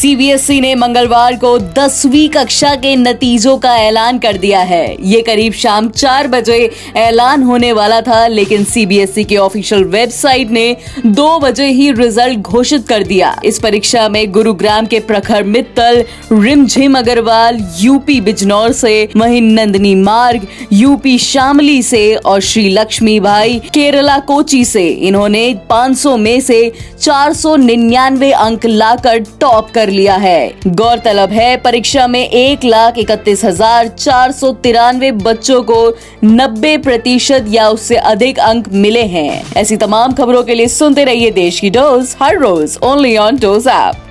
CBSE e ने मंगलवार को दसवीं कक्षा के नतीजों का ऐलान कर दिया है। ये करीब शाम चार बजे ऐलान होने वाला था, लेकिन सीबीएसई e की ऑफिशियल वेबसाइट ने दो बजे ही रिज़ल्ट घोषित कर दिया। इस परीक्षा में गुरुग्राम के प्रखर मित्तल, रिमझिम अग्रवाल यूपी बिजनौर से महिन नंदनी मार्ग यूपी शामली से और श्री लक्ष्मी भाई केरला कोची से। इन्होंने 500 में से 499 अंक लाकर टॉप लिया है। गौरतलब है, परीक्षा में एक लाख इकतीस हज़ार चार सौ तिरानवे बच्चों को नब्बे प्रतिशत या उससे अधिक अंक मिले हैं। ऐसी तमाम खबरों के लिए सुनते रहिए देश की डोज, हर रोज ओनली ऑन डोज ऐप।